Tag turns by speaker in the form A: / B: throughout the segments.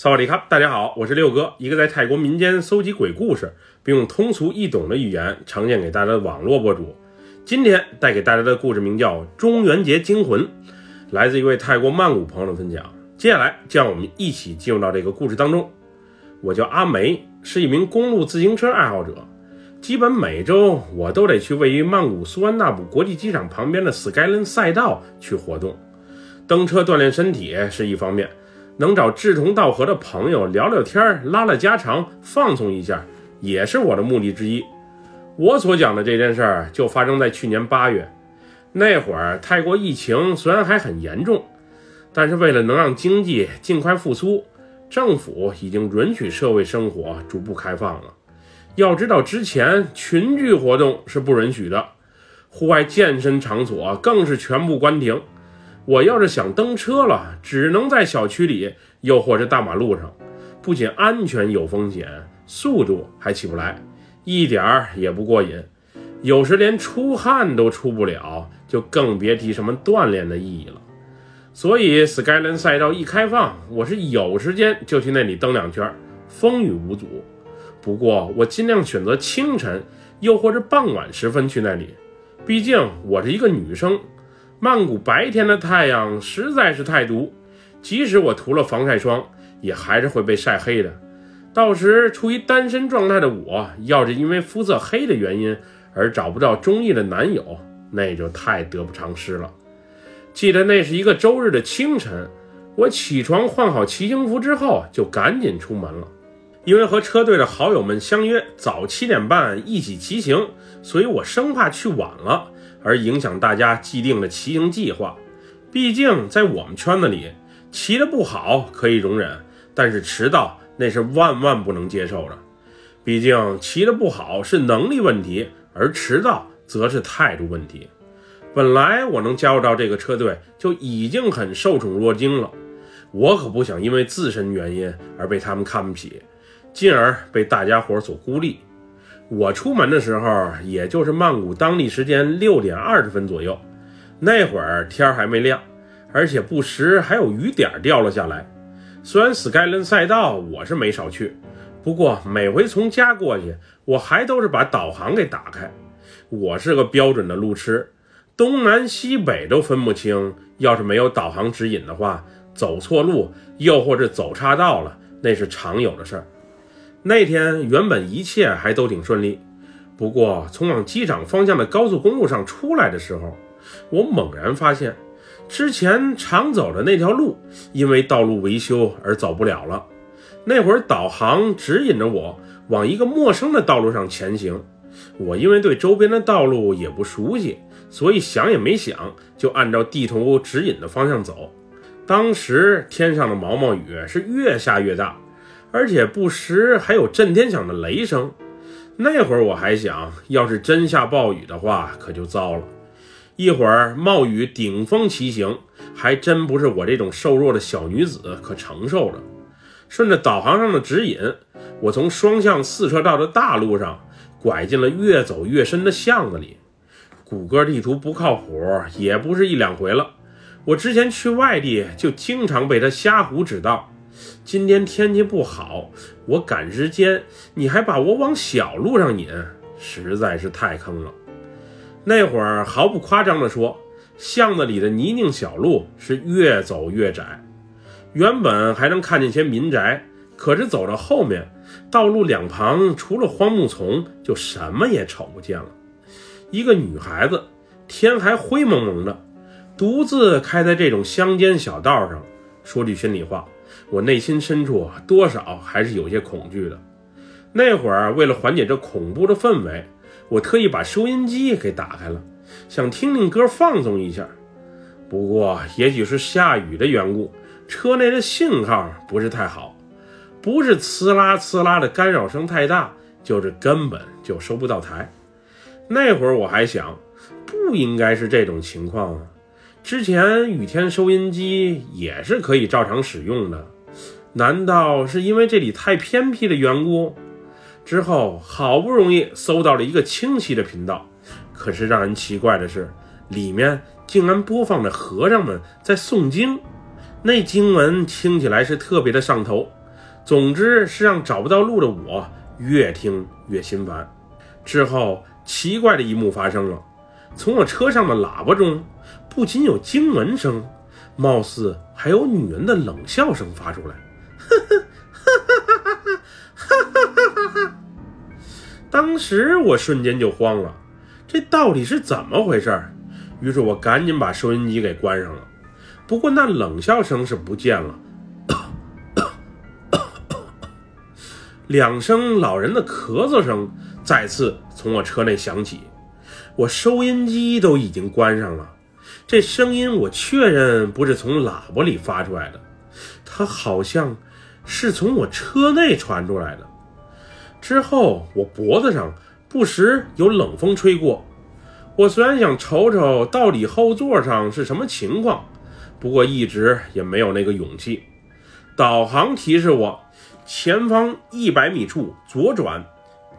A: 萨瓦迪卡，大家好，我是六哥，一个在泰国民间搜集鬼故事，并用通俗易懂的语言呈现给大家的网络博主。今天带给大家的故事名叫《中元节惊魂》，来自一位泰国曼谷朋友的分享。接下来，就让我们一起进入到这个故事当中。我叫阿梅，是一名公路自行车爱好者，基本每周我都得去位于曼谷苏安纳普国际机场旁边的 Skyline 赛道去活动。蹬车锻炼身体是一方面。能找志同道合的朋友聊聊天拉拉家常，放松一下，也是我的目的之一。我所讲的这件事儿就发生在去年八月，那会儿泰国疫情虽然还很严重，但是为了能让经济尽快复苏，政府已经允许社会生活逐步开放了。要知道，之前群聚活动是不允许的，户外健身场所更是全部关停。我要是想蹬车了，只能在小区里，又或者大马路上，不仅安全有风险，速度还起不来，一点儿也不过瘾。有时连出汗都出不了，就更别提什么锻炼的意义了。所以，Skyline 赛道一开放，我是有时间就去那里蹬两圈，风雨无阻。不过，我尽量选择清晨，又或者傍晚时分去那里，毕竟我是一个女生。曼谷白天的太阳实在是太毒，即使我涂了防晒霜，也还是会被晒黑的。到时处于单身状态的我，要是因为肤色黑的原因而找不到中意的男友，那就太得不偿失了。记得那是一个周日的清晨，我起床换好骑行服之后，就赶紧出门了。因为和车队的好友们相约早七点半一起骑行，所以我生怕去晚了。而影响大家既定的骑行计划。毕竟在我们圈子里，骑得不好可以容忍，但是迟到那是万万不能接受的。毕竟骑得不好是能力问题，而迟到则是态度问题。本来我能加入到这个车队就已经很受宠若惊了，我可不想因为自身原因而被他们看不起，进而被大家伙所孤立。我出门的时候，也就是曼谷当地时间六点二十分左右，那会儿天还没亮，而且不时还有雨点掉了下来。虽然 Skyline 赛道我是没少去，不过每回从家过去，我还都是把导航给打开。我是个标准的路痴，东南西北都分不清。要是没有导航指引的话，走错路，又或者走岔道了，那是常有的事儿。那天原本一切还都挺顺利，不过从往机场方向的高速公路上出来的时候，我猛然发现，之前常走的那条路因为道路维修而走不了了。那会儿导航指引着我往一个陌生的道路上前行，我因为对周边的道路也不熟悉，所以想也没想就按照地图指引的方向走。当时天上的毛毛雨是越下越大。而且不时还有震天响的雷声，那会儿我还想，要是真下暴雨的话，可就糟了。一会儿冒雨顶风骑行，还真不是我这种瘦弱的小女子可承受的。顺着导航上的指引，我从双向四车道的大路上拐进了越走越深的巷子里。谷歌地图不靠谱，也不是一两回了。我之前去外地就经常被他瞎胡指道。今天天气不好，我赶时间，你还把我往小路上引，实在是太坑了。那会儿毫不夸张地说，巷子里的泥泞小路是越走越窄，原本还能看见些民宅，可是走到后面，道路两旁除了荒木丛，就什么也瞅不见了。一个女孩子，天还灰蒙蒙的，独自开在这种乡间小道上，说句心里话。我内心深处多少还是有些恐惧的。那会儿为了缓解这恐怖的氛围，我特意把收音机给打开了，想听听歌放松一下。不过也许是下雨的缘故，车内的信号不是太好，不是呲啦呲啦的干扰声太大，就是根本就收不到台。那会儿我还想，不应该是这种情况啊。之前雨天收音机也是可以照常使用的，难道是因为这里太偏僻的缘故？之后好不容易搜到了一个清晰的频道，可是让人奇怪的是，里面竟然播放着和尚们在诵经，那经文听起来是特别的上头，总之是让找不到路的我越听越心烦。之后，奇怪的一幕发生了：从我车上的喇叭中，不仅有经文声，貌似还有女人的冷笑声发出来。哈哈哈哈哈哈当时我瞬间就慌了，这到底是怎么回事？于是我赶紧把收音机给关上了。不过那冷笑声是不见了，两声老人的咳嗽声再次从我车内响起。我收音机都已经关上了，这声音我确认不是从喇叭里发出来的，它好像是从我车内传出来的。之后，我脖子上不时有冷风吹过。我虽然想瞅瞅到底后座上是什么情况，不过一直也没有那个勇气。导航提示我，前方一百米处左转，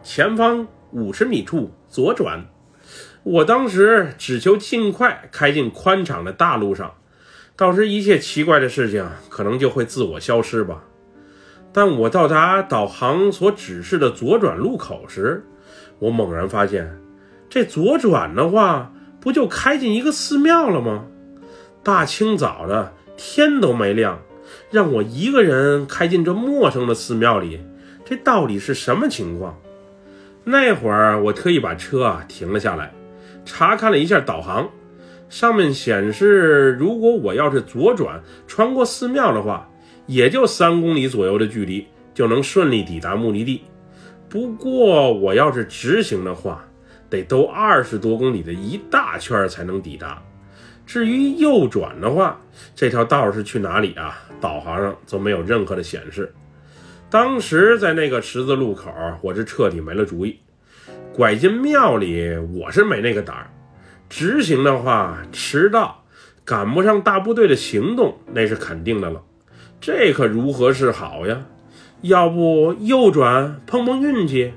A: 前方五十米处左转。我当时只求尽快开进宽敞的大路上，到时一切奇怪的事情可能就会自我消失吧。但我到达导航所指示的左转路口时，我猛然发现，这左转的话，不就开进一个寺庙了吗？大清早的，天都没亮，让我一个人开进这陌生的寺庙里，这到底是什么情况？那会儿，我特意把车啊停了下来，查看了一下导航，上面显示，如果我要是左转穿过寺庙的话。也就三公里左右的距离就能顺利抵达目的地。不过我要是直行的话，得兜二十多公里的一大圈才能抵达。至于右转的话，这条道是去哪里啊？导航上则没有任何的显示。当时在那个十字路口，我是彻底没了主意。拐进庙里，我是没那个胆儿。直行的话，迟到赶不上大部队的行动，那是肯定的了。这可如何是好呀？要不右转碰碰运气？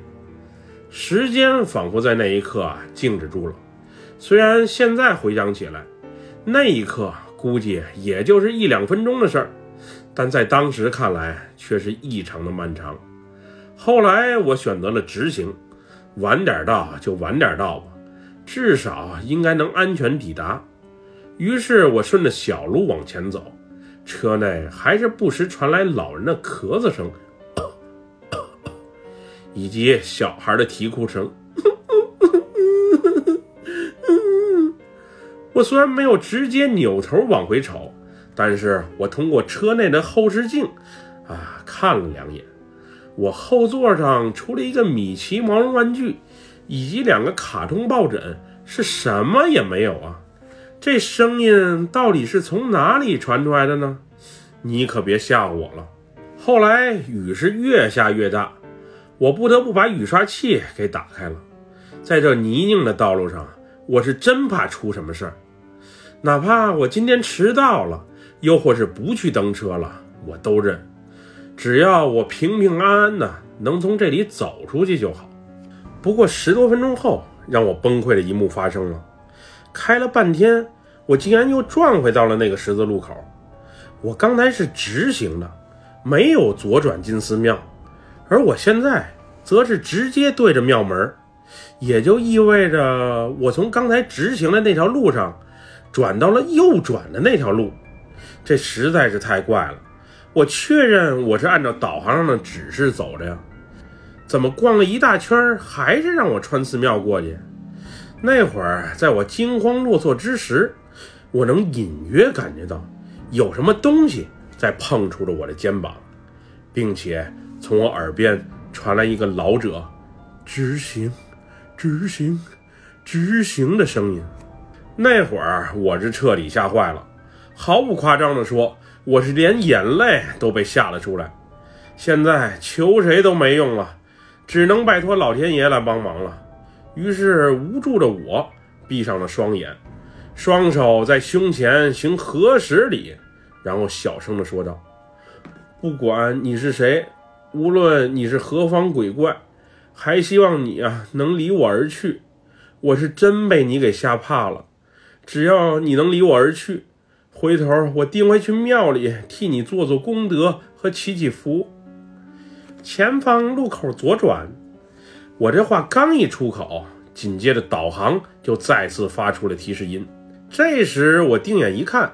A: 时间仿佛在那一刻啊静止住了。虽然现在回想起来，那一刻估计也就是一两分钟的事儿，但在当时看来却是异常的漫长。后来我选择了直行，晚点到就晚点到吧，至少应该能安全抵达。于是我顺着小路往前走。车内还是不时传来老人的咳嗽声，以及小孩的啼哭声。我虽然没有直接扭头往回瞅，但是我通过车内的后视镜啊看了两眼。我后座上除了一个米奇毛绒玩具以及两个卡通抱枕，是什么也没有啊。这声音到底是从哪里传出来的呢？你可别吓唬我了。后来雨是越下越大，我不得不把雨刷器给打开了。在这泥泞的道路上，我是真怕出什么事儿。哪怕我今天迟到了，又或是不去登车了，我都认。只要我平平安安的能从这里走出去就好。不过十多分钟后，让我崩溃的一幕发生了。开了半天，我竟然又转回到了那个十字路口。我刚才是直行的，没有左转进寺庙，而我现在则是直接对着庙门，也就意味着我从刚才直行的那条路上转到了右转的那条路。这实在是太怪了。我确认我是按照导航上的指示走的呀，怎么逛了一大圈还是让我穿寺庙过去？那会儿，在我惊慌落措之时，我能隐约感觉到有什么东西在碰触着我的肩膀，并且从我耳边传来一个老者“直行，直行，直行”的声音。那会儿我是彻底吓坏了，毫不夸张地说，我是连眼泪都被吓了出来。现在求谁都没用了，只能拜托老天爷来帮忙了。于是，无助的我闭上了双眼，双手在胸前行合十礼，然后小声的说道：“不管你是谁，无论你是何方鬼怪，还希望你啊能离我而去。我是真被你给吓怕了。只要你能离我而去，回头我定会去庙里替你做做功德和祈祈福。”前方路口左转。我这话刚一出口，紧接着导航就再次发出了提示音。这时我定眼一看，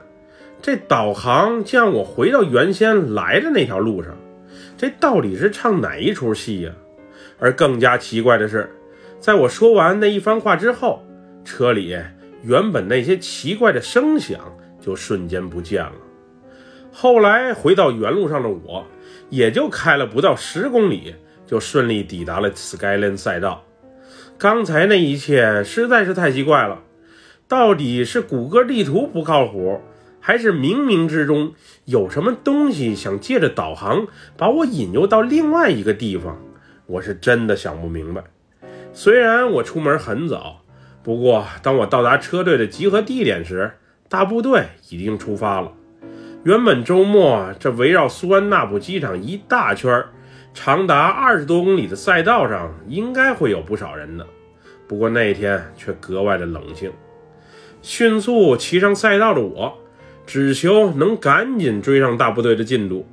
A: 这导航竟让我回到原先来的那条路上。这到底是唱哪一出戏呀？而更加奇怪的是，在我说完那一番话之后，车里原本那些奇怪的声响就瞬间不见了。后来回到原路上的我，也就开了不到十公里，就顺利抵达了 Skyline 赛道。刚才那一切实在是太奇怪了，到底是谷歌地图不靠谱，还是冥冥之中有什么东西想借着导航把我引诱到另外一个地方？我是真的想不明白。虽然我出门很早，不过当我到达车队的集合地点时，大部队已经出发了。原本周末这围绕苏安纳普机场一大圈，长达二十多公里的赛道上，应该会有不少人的。不过那一天却格外的冷清。迅速骑上赛道的我，只求能赶紧追上大部队的进度，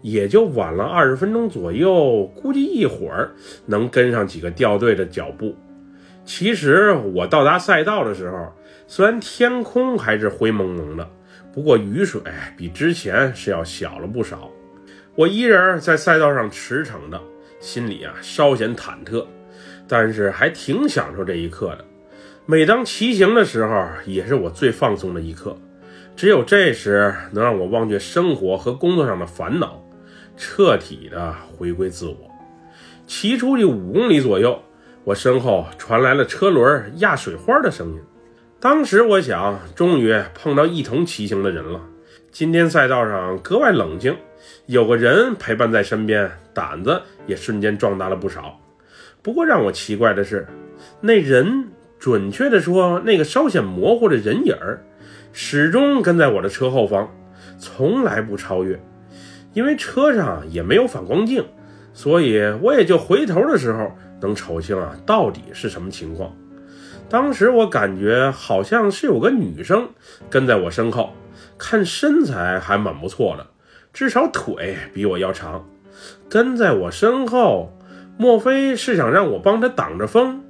A: 也就晚了二十分钟左右，估计一会儿能跟上几个掉队的脚步。其实我到达赛道的时候，虽然天空还是灰蒙蒙的。不过雨水比之前是要小了不少，我一人在赛道上驰骋的，心里啊稍显忐忑，但是还挺享受这一刻的。每当骑行的时候，也是我最放松的一刻，只有这时能让我忘却生活和工作上的烦恼，彻底的回归自我。骑出去五公里左右，我身后传来了车轮压水花的声音。当时我想，终于碰到一同骑行的人了。今天赛道上格外冷清，有个人陪伴在身边，胆子也瞬间壮大了不少。不过让我奇怪的是，那人，准确的说，那个稍显模糊的人影儿，始终跟在我的车后方，从来不超越。因为车上也没有反光镜，所以我也就回头的时候能瞅清啊，到底是什么情况。当时我感觉好像是有个女生跟在我身后，看身材还蛮不错的，至少腿比我要长。跟在我身后，莫非是想让我帮他挡着风？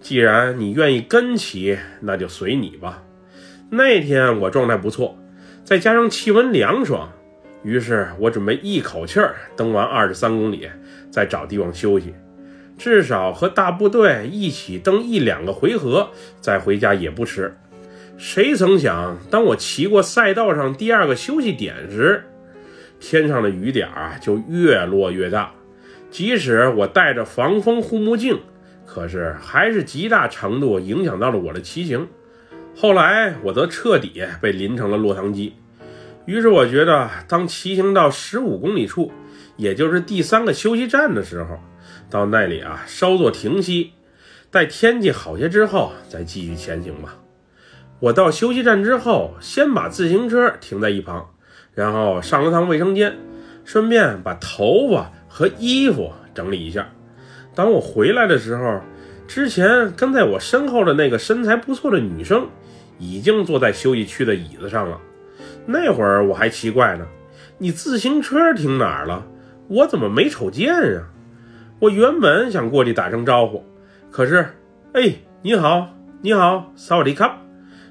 A: 既然你愿意跟骑，那就随你吧。那天我状态不错，再加上气温凉爽，于是我准备一口气儿蹬完二十三公里，再找地方休息。至少和大部队一起蹬一两个回合，再回家也不迟。谁曾想，当我骑过赛道上第二个休息点时，天上的雨点啊就越落越大。即使我戴着防风护目镜，可是还是极大程度影响到了我的骑行。后来我则彻底被淋成了落汤鸡。于是我觉得，当骑行到十五公里处，也就是第三个休息站的时候。到那里啊，稍作停息，待天气好些之后再继续前行吧。我到休息站之后，先把自行车停在一旁，然后上了趟卫生间，顺便把头发和衣服整理一下。当我回来的时候，之前跟在我身后的那个身材不错的女生已经坐在休息区的椅子上了。那会儿我还奇怪呢，你自行车停哪儿了？我怎么没瞅见呀？我原本想过去打声招呼，可是，哎，你好，你好，萨瓦迪卡，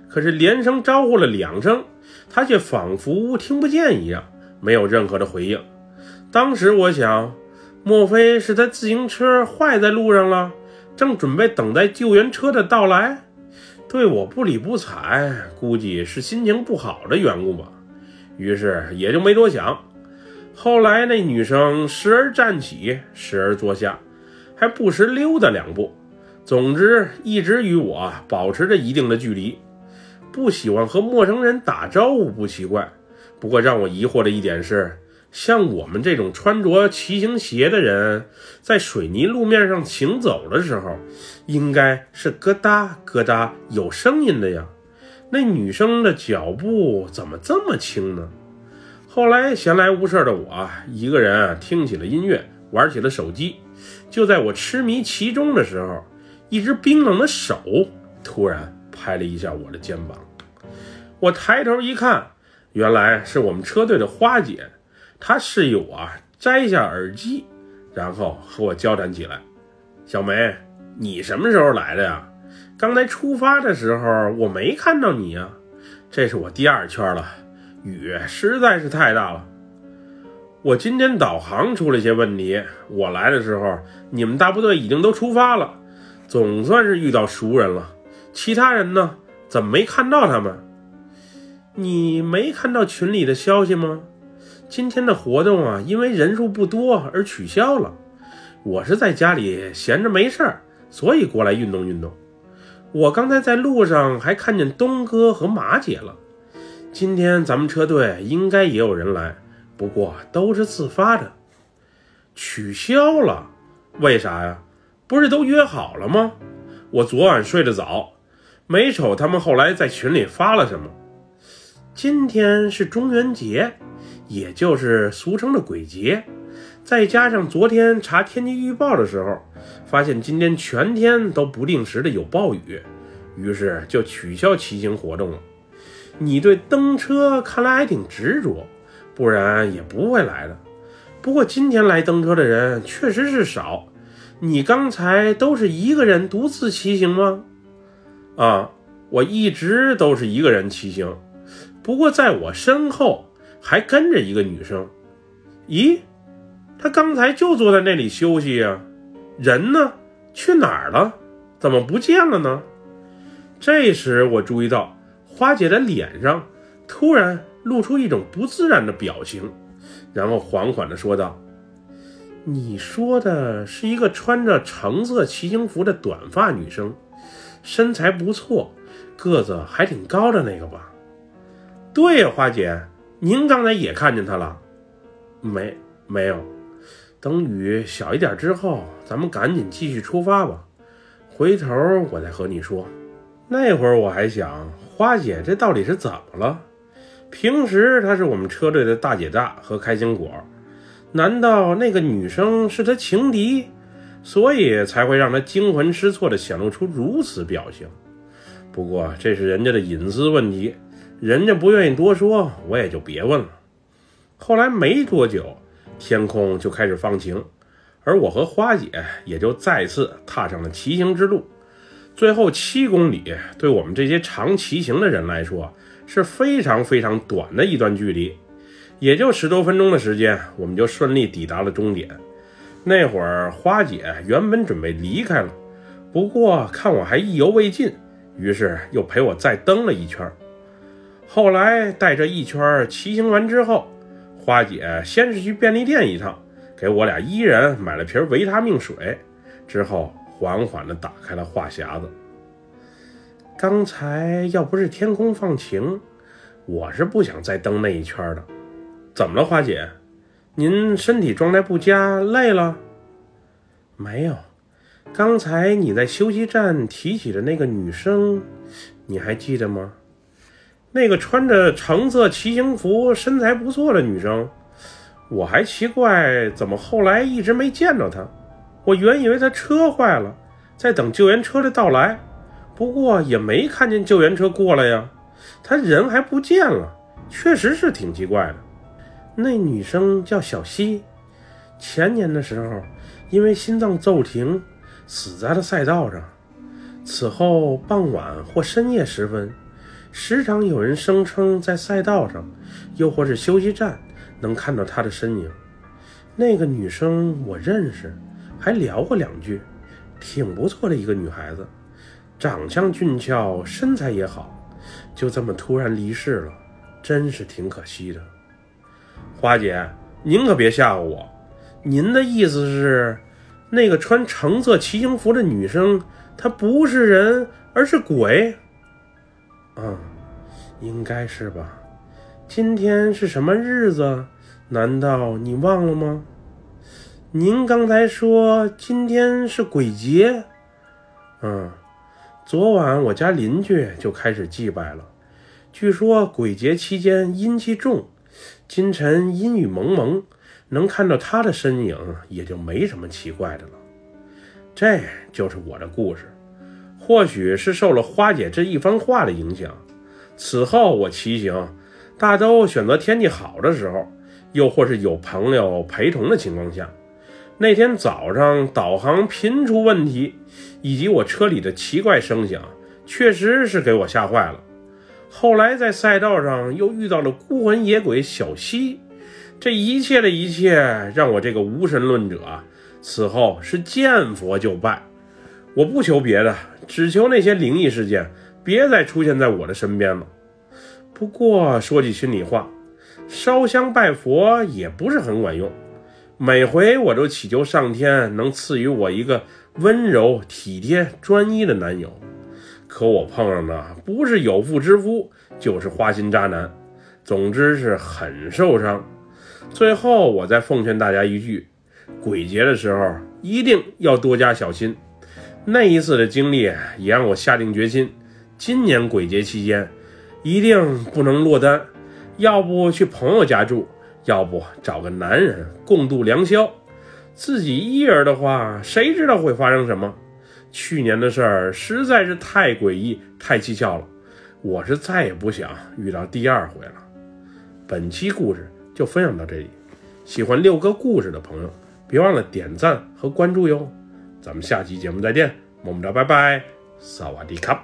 A: 可是连声招呼了两声，他却仿佛听不见一样，没有任何的回应。当时我想，莫非是他自行车坏在路上了，正准备等待救援车的到来，对我不理不睬，估计是心情不好的缘故吧。于是也就没多想。后来，那女生时而站起，时而坐下，还不时溜达两步。总之，一直与我保持着一定的距离。不喜欢和陌生人打招呼不奇怪，不过让我疑惑的一点是，像我们这种穿着骑行鞋的人，在水泥路面上行走的时候，应该是咯哒咯哒有声音的呀。那女生的脚步怎么这么轻呢？后来闲来无事的我，一个人听起了音乐，玩起了手机。就在我痴迷其中的时候，一只冰冷的手突然拍了一下我的肩膀。我抬头一看，原来是我们车队的花姐。她示意我摘下耳机，然后和我交谈起来。小梅，你什么时候来的呀？刚才出发的时候我没看到你呀。这是我第二圈了，雨实在是太大了。我今天导航出了些问题，我来的时候你们大部队已经都出发了，总算是遇到熟人了。其他人呢？怎么没看到他们？你没看到群里的消息吗？今天的活动啊，因为人数不多而取消了。我是在家里闲着没事儿，所以过来运动运动。我刚才在路上还看见东哥和马姐了。今天咱们车队应该也有人来，不过都是自发的。取消了？为啥呀？不是都约好了吗？我昨晚睡得早，没瞅他们后来在群里发了什么。今天是中元节，也就是俗称的鬼节，再加上昨天查天气预报的时候，发现今天全天都不定时的有暴雨，于是就取消骑行活动了。你对蹬车看来还挺执着，不然也不会来的。不过今天来蹬车的人确实是少。你刚才都是一个人独自骑行吗？啊，我一直都是一个人骑行。不过，在我身后还跟着一个女生。咦，她刚才就坐在那里休息呀？人呢？去哪儿了？怎么不见了呢？这时，我注意到花姐的脸上突然露出一种不自然的表情，然后缓缓地说道：“你说的是一个穿着橙色骑行服的短发女生，身材不错，个子还挺高的那个吧？”对呀，花姐，您刚才也看见他了？没，没有。等雨小一点之后，咱们赶紧继续出发吧。回头我再和你说。那会儿我还想，花姐这到底是怎么了？平时她是我们车队的大姐大和开心果，难道那个女生是她情敌，所以才会让她惊魂失措地显露出如此表情？不过这是人家的隐私问题。人家不愿意多说，我也就别问了。后来没多久，天空就开始放晴，而我和花姐也就再次踏上了骑行之路。最后七公里，对我们这些常骑行的人来说是非常非常短的一段距离，也就十多分钟的时间，我们就顺利抵达了终点。那会儿，花姐原本准备离开了，不过看我还意犹未尽，于是又陪我再蹬了一圈。后来带着一圈骑行完之后，花姐先是去便利店一趟，给我俩一人买了瓶维他命水，之后缓缓地打开了话匣子。刚才要不是天空放晴，我是不想再蹬那一圈的。怎么了，花姐？您身体状态不佳，累了？没有。刚才你在休息站提起的那个女生，你还记得吗？那个穿着橙色骑行服、身材不错的女生，我还奇怪怎么后来一直没见着她。我原以为她车坏了，在等救援车的到来，不过也没看见救援车过来呀。她人还不见了，确实是挺奇怪的。那女生叫小西，前年的时候因为心脏骤停，死在了赛道上。此后傍晚或深夜时分。时常有人声称在赛道上，又或是休息站能看到她的身影。那个女生我认识，还聊过两句，挺不错的一个女孩子，长相俊俏，身材也好。就这么突然离世了，真是挺可惜的。花姐，您可别吓唬我。您的意思是，那个穿橙色骑行服的女生，她不是人，而是鬼？嗯，应该是吧。今天是什么日子？难道你忘了吗？您刚才说今天是鬼节。嗯，昨晚我家邻居就开始祭拜了。据说鬼节期间阴气重，今晨阴雨蒙蒙，能看到他的身影也就没什么奇怪的了。这就是我的故事。或许是受了花姐这一番话的影响，此后我骑行大都选择天气好的时候，又或是有朋友陪同的情况下。那天早上导航频出问题，以及我车里的奇怪声响，确实是给我吓坏了。后来在赛道上又遇到了孤魂野鬼小西，这一切的一切让我这个无神论者此后是见佛就拜。我不求别的，只求那些灵异事件别再出现在我的身边了。不过说句心里话，烧香拜佛也不是很管用。每回我都祈求上天能赐予我一个温柔、体贴、专一的男友。可我碰上的不是有妇之夫，就是花心渣男，总之是很受伤。最后，我再奉劝大家一句：鬼节的时候一定要多加小心。那一次的经历也让我下定决心，今年鬼节期间一定不能落单，要不去朋友家住，要不找个男人共度良宵。自己一人的话，谁知道会发生什么？去年的事儿实在是太诡异、太蹊跷了，我是再也不想遇到第二回了。本期故事就分享到这里，喜欢六哥故事的朋友，别忘了点赞和关注哟。咱们下期节目再见，么么哒，拜拜，萨瓦迪卡。